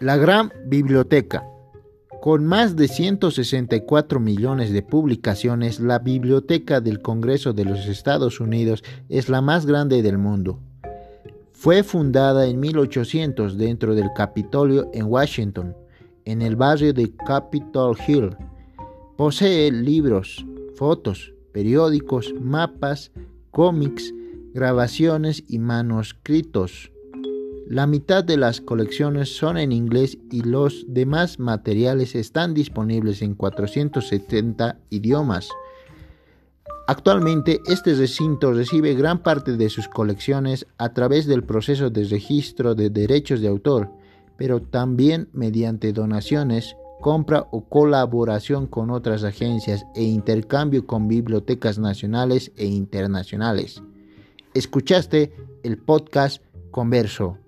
La Gran Biblioteca. Con más de 164 millones de publicaciones, la Biblioteca del Congreso de los Estados Unidos es la más grande del mundo. Fue fundada en 1800 dentro del Capitolio en Washington, en el barrio de Capitol Hill. Posee libros, fotos, periódicos, mapas, cómics, grabaciones y manuscritos. La mitad de las colecciones son en inglés y los demás materiales están disponibles en 470 idiomas. Actualmente este recinto recibe gran parte de sus colecciones a través del proceso de registro de derechos de autor, pero también mediante donaciones, compra o colaboración con otras agencias e intercambio con bibliotecas nacionales e internacionales. Escuchaste el podcast Converso.